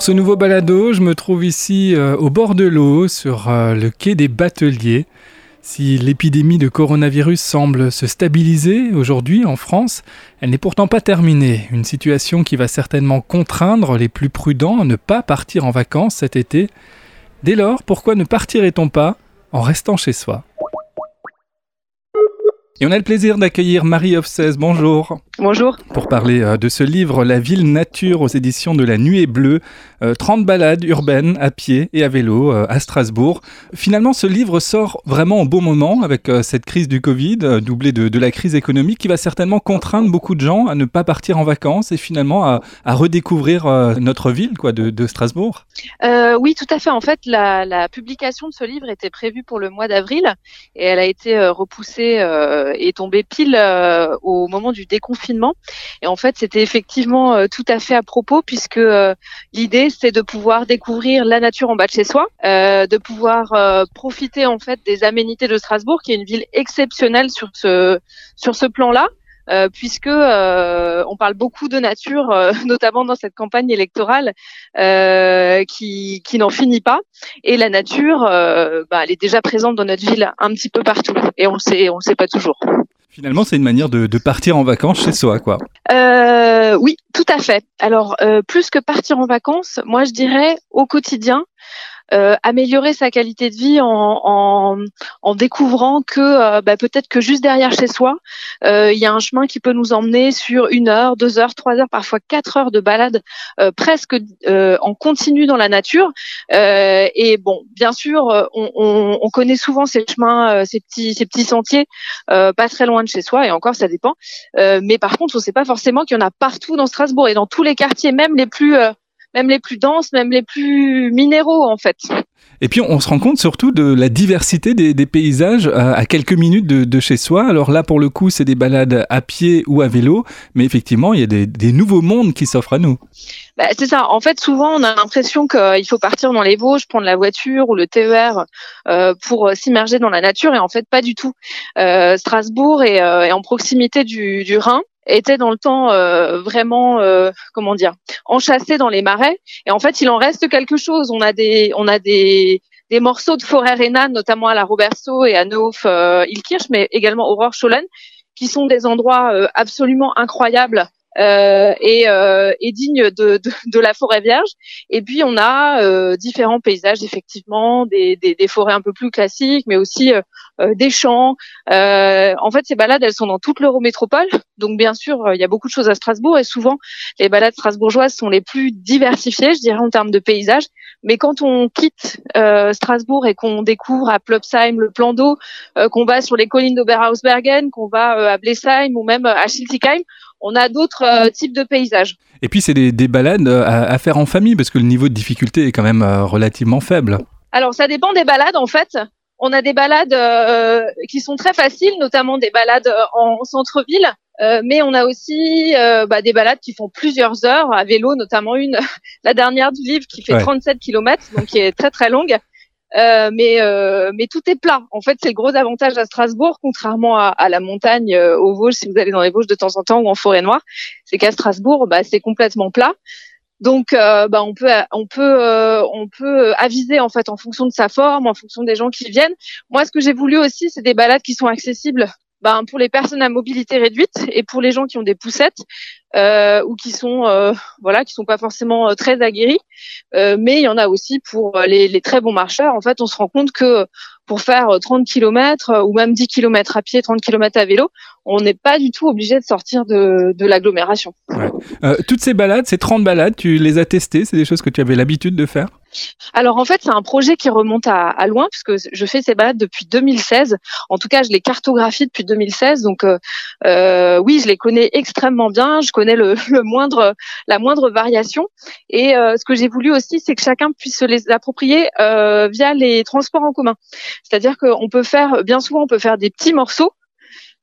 Pour ce nouveau balado, je me trouve ici euh, au bord de l'eau, sur euh, le quai des Bateliers. Si l'épidémie de coronavirus semble se stabiliser aujourd'hui en France, elle n'est pourtant pas terminée. Une situation qui va certainement contraindre les plus prudents à ne pas partir en vacances cet été. Dès lors, pourquoi ne partirait-on pas en restant chez soi? Et on a le plaisir d'accueillir Marie Offsez. Bonjour. Bonjour. Pour parler euh, de ce livre, La ville nature aux éditions de la Nuée Bleue, 30 euh, balades urbaines à pied et à vélo euh, à Strasbourg. Finalement, ce livre sort vraiment au bon moment avec cette crise du Covid, doublée de, la crise économique qui va certainement contraindre beaucoup de gens à ne pas partir en vacances et finalement à, redécouvrir notre ville quoi, de, Strasbourg. oui, tout à fait. En fait, la, la, publication de ce livre était prévue pour le mois d'avril et elle a été repoussée et tombée pile au moment du déconfinement et en fait, c'était effectivement euh, tout à fait à propos puisque euh, l'idée, c'est de pouvoir découvrir la nature en bas de chez soi, euh, de pouvoir profiter en fait des aménités de Strasbourg, qui est une ville exceptionnelle sur ce sur ce plan-là. Puisque on parle beaucoup de nature, notamment dans cette campagne électorale qui, qui n'en finit pas. Et la nature, bah, elle est déjà présente dans notre ville un petit peu partout, et on le sait, on le sait pas toujours. Finalement, c'est une manière de, partir en vacances chez soi, quoi. Euh, oui, tout à fait. Alors, euh, plus que partir en vacances, moi, je dirais au quotidien, euh, améliorer sa qualité de vie en, en, découvrant que euh, bah, peut-être que juste derrière chez soi, euh, il y a un chemin qui peut nous emmener sur une heure, deux heures, trois heures, parfois quatre heures de balade presque en continu dans la nature. et bon, bien sûr, on, on, on, connaît souvent ces chemins, ces petits, ces petits sentiers, pas très loin de chez soi, et encore ça dépend. mais par contre, on ne sait pas forcément qu'il y en a partout dans Strasbourg et dans tous les quartiers, même les plus même les plus denses, même les plus minéraux en fait. Et puis on se rend compte surtout de la diversité des, paysages à, quelques minutes de, chez soi. Alors là, pour le coup, c'est des balades à pied ou à vélo, mais effectivement, il y a des, nouveaux mondes qui s'offrent à nous. Bah, c'est ça. En fait, souvent, on a l'impression qu'il faut partir dans les Vosges, prendre la voiture ou le TER euh, pour s'immerger dans la nature, et en fait, pas du tout. Euh, Strasbourg est, euh, est, en proximité du, du Rhin était dans le temps euh, vraiment euh, comment dire enchâssé dans les marais. Et en fait il en reste quelque chose. On a des on a des des morceaux de forêt rhénane notamment à la Roberceau et à Neuf euh, Ilkirch mais également Aurore Scholen qui sont des endroits euh, absolument incroyables euh, et, euh, et, digne de, de, de, la forêt vierge. Et puis on a euh, différents paysages, effectivement, des, des, des, forêts un peu plus classiques, mais aussi des champs. en fait, ces balades, elles sont dans toute l'Eurométropole. Donc bien sûr, il y a beaucoup de choses à Strasbourg et souvent les balades strasbourgeoises sont les plus diversifiées, je dirais, en termes de paysages. Mais quand on quitte Strasbourg et qu'on découvre à Plopsheim le plan d'eau, qu'on va sur les collines d'Oberhausbergen, qu'on va à Blesheim ou même à Schiltigheim, on a d'autres euh, types de paysages. Et puis c'est des, balades euh, à, faire en famille parce que le niveau de difficulté est quand même euh, relativement faible. Alors ça dépend des balades en fait. On a des balades qui sont très faciles, notamment des balades en centre-ville. mais on a aussi bah, des balades qui font plusieurs heures à vélo, notamment une, la dernière du livre qui fait 37 km, donc qui est très très longue. Euh, mais euh, mais tout est plat. En fait, c'est le gros avantage à Strasbourg, contrairement à, à la montagne, euh, aux Vosges, si vous allez dans les Vosges de temps en temps ou en forêt noire, c'est qu'à Strasbourg, bah, c'est complètement plat. Donc, euh, bah, on peut on peut on peut aviser en fait en fonction de sa forme, en fonction des gens qui viennent. Moi, ce que j'ai voulu aussi, c'est des balades qui sont accessibles ben, pour les personnes à mobilité réduite et pour les gens qui ont des poussettes euh, ou qui sont euh, voilà qui sont pas forcément euh, très aguerris euh, mais il y en a aussi pour les, les, très bons marcheurs. En fait on se rend compte que pour faire 30 km ou même 10 km à pied 30 km à vélo on n'est pas du tout obligé de sortir de, de l'agglomération. Ouais. toutes ces balades ces 30 balades tu les as testées? C'est des choses que tu avais l'habitude de faire? Alors en fait, c'est un projet qui remonte à, à, loin puisque je fais ces balades depuis 2016. En tout cas, je les cartographie depuis 2016. Donc euh, euh, oui, je les connais extrêmement bien. Je connais le, moindre, la moindre variation. Et euh, ce que j'ai voulu aussi, c'est que chacun puisse se les approprier via les transports en commun. C'est-à-dire qu'on peut faire, bien souvent, on peut faire des petits morceaux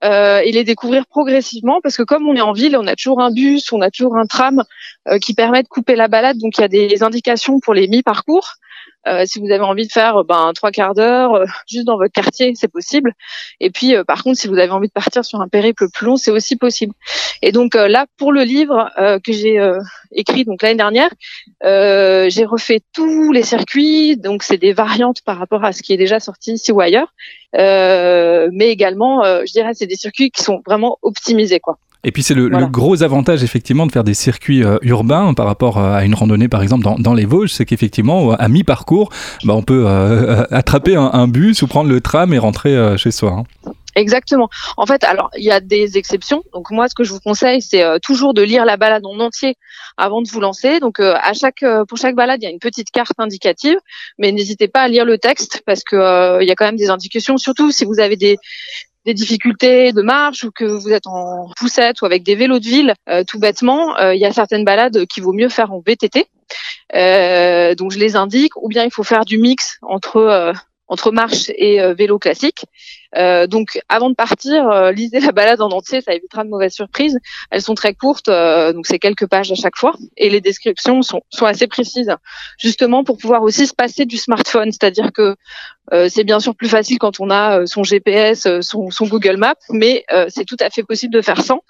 euh, et les découvrir progressivement parce que comme on est en ville, on a toujours un bus, on a toujours un tram euh, qui permet de couper la balade, donc il y a des indications pour les mi-parcours. Euh, si vous avez envie de faire ben trois quarts d'heure euh, juste dans votre quartier, c'est possible. Et puis euh, par contre, si vous avez envie de partir sur un périple plus long, c'est aussi possible. Et donc là, pour le livre que j'ai écrit donc l'année dernière, j'ai refait tous les circuits. Donc c'est des variantes par rapport à ce qui est déjà sorti ici ou ailleurs, mais également, je dirais, c'est des circuits qui sont vraiment optimisés quoi. Et puis c'est le, gros avantage effectivement de faire des circuits euh, urbains par rapport euh, à une randonnée par exemple dans, les Vosges, c'est qu'effectivement à mi-parcours, bah, on peut euh, attraper un, bus ou prendre le tram et rentrer chez soi. Hein. Exactement. En fait, alors il y a des exceptions. Donc moi, ce que je vous conseille, c'est toujours de lire la balade en entier avant de vous lancer. Donc à chaque pour chaque balade, il y a une petite carte indicative, mais n'hésitez pas à lire le texte parce que il y a quand même des indications. Surtout si vous avez des des difficultés de marche ou que vous êtes en poussette ou avec des vélos de ville, euh, tout bêtement, euh, il y a certaines balades qu'il vaut mieux faire en VTT. Euh, donc je les indique, ou bien il faut faire du mix entre entre marche et vélo classique. Euh, donc avant de partir, euh, lisez la balade en entier, ça évitera de mauvaises surprises. Elles sont très courtes, euh, donc c'est quelques pages à chaque fois, et les descriptions sont, sont assez précises, justement pour pouvoir aussi se passer du smartphone, c'est-à-dire que c'est bien sûr plus facile quand on a son GPS, son, son Google Maps, mais c'est tout à fait possible de faire sans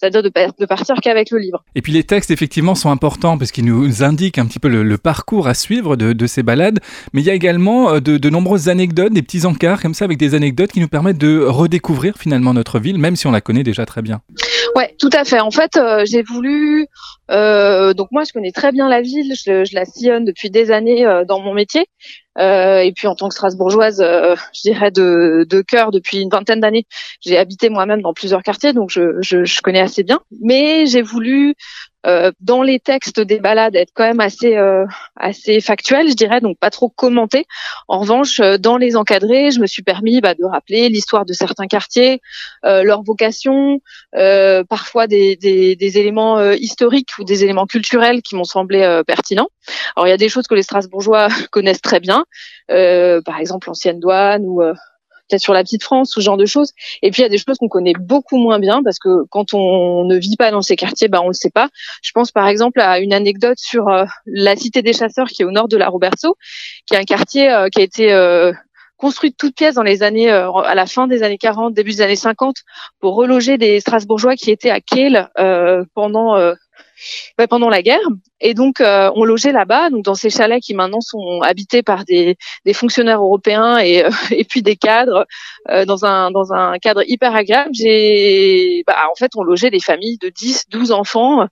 c'est-à-dire de, de, partir qu'avec le livre. Et puis les textes, effectivement, sont importants parce qu'ils nous indiquent un petit peu le, parcours à suivre de, de, ces balades, mais il y a également de, de, nombreuses anecdotes, des petits encarts comme ça, avec des anecdotes qui nous permettent de redécouvrir finalement notre ville, même si on la connaît déjà très bien. Ouais, tout à fait. En fait, euh, j'ai voulu. Euh, donc moi, je connais très bien la ville. Je, je la sillonne depuis des années euh, dans mon métier. Et puis en tant que Strasbourgeoise, je dirais de, de cœur depuis une vingtaine d'années, j'ai habité moi-même dans plusieurs quartiers, donc je, je, je connais assez bien. Mais j'ai voulu euh, dans les textes des balades être quand même assez euh, assez factuel, je dirais, donc pas trop commenté. En revanche, euh, dans les encadrés, je me suis permis bah, de rappeler l'histoire de certains quartiers, leur vocation, parfois des, des, des éléments historiques ou des éléments culturels qui m'ont semblé pertinents. Alors il y a des choses que les Strasbourgeois connaissent très bien, par exemple l'ancienne douane ou peut-être sur la petite France, ce genre de choses. Et puis il y a des choses qu'on connaît beaucoup moins bien parce que quand on ne vit pas dans ces quartiers, bah on le sait pas. Je pense par exemple à une anecdote sur euh, la cité des chasseurs qui est au nord de la Roberto, qui est un quartier euh, qui a été euh, construit de toutes pièces dans les années à la fin des années 40, début des années 50 pour reloger des Strasbourgeois qui étaient à Kiel pendant bah, pendant la guerre. Et donc, euh, on logeait là-bas, donc dans ces chalets qui maintenant sont habités par des, des fonctionnaires européens et, euh, et puis des cadres euh, dans un dans un cadre hyper agréable. J'ai, bah, en fait, on logeait des familles de 10, 12 enfants,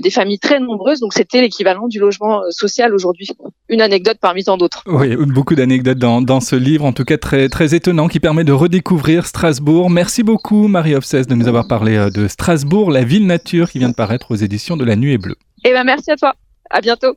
des familles très nombreuses. Donc, c'était l'équivalent du logement social aujourd'hui. Une anecdote parmi tant d'autres. Oui, beaucoup d'anecdotes dans, dans ce livre, en tout cas très très étonnant, qui permet de redécouvrir Strasbourg. Merci beaucoup, Marie Obsès, de nous avoir parlé de Strasbourg, la ville nature, qui vient de paraître aux éditions de La Nuit bleue. Eh ben merci à toi. À bientôt.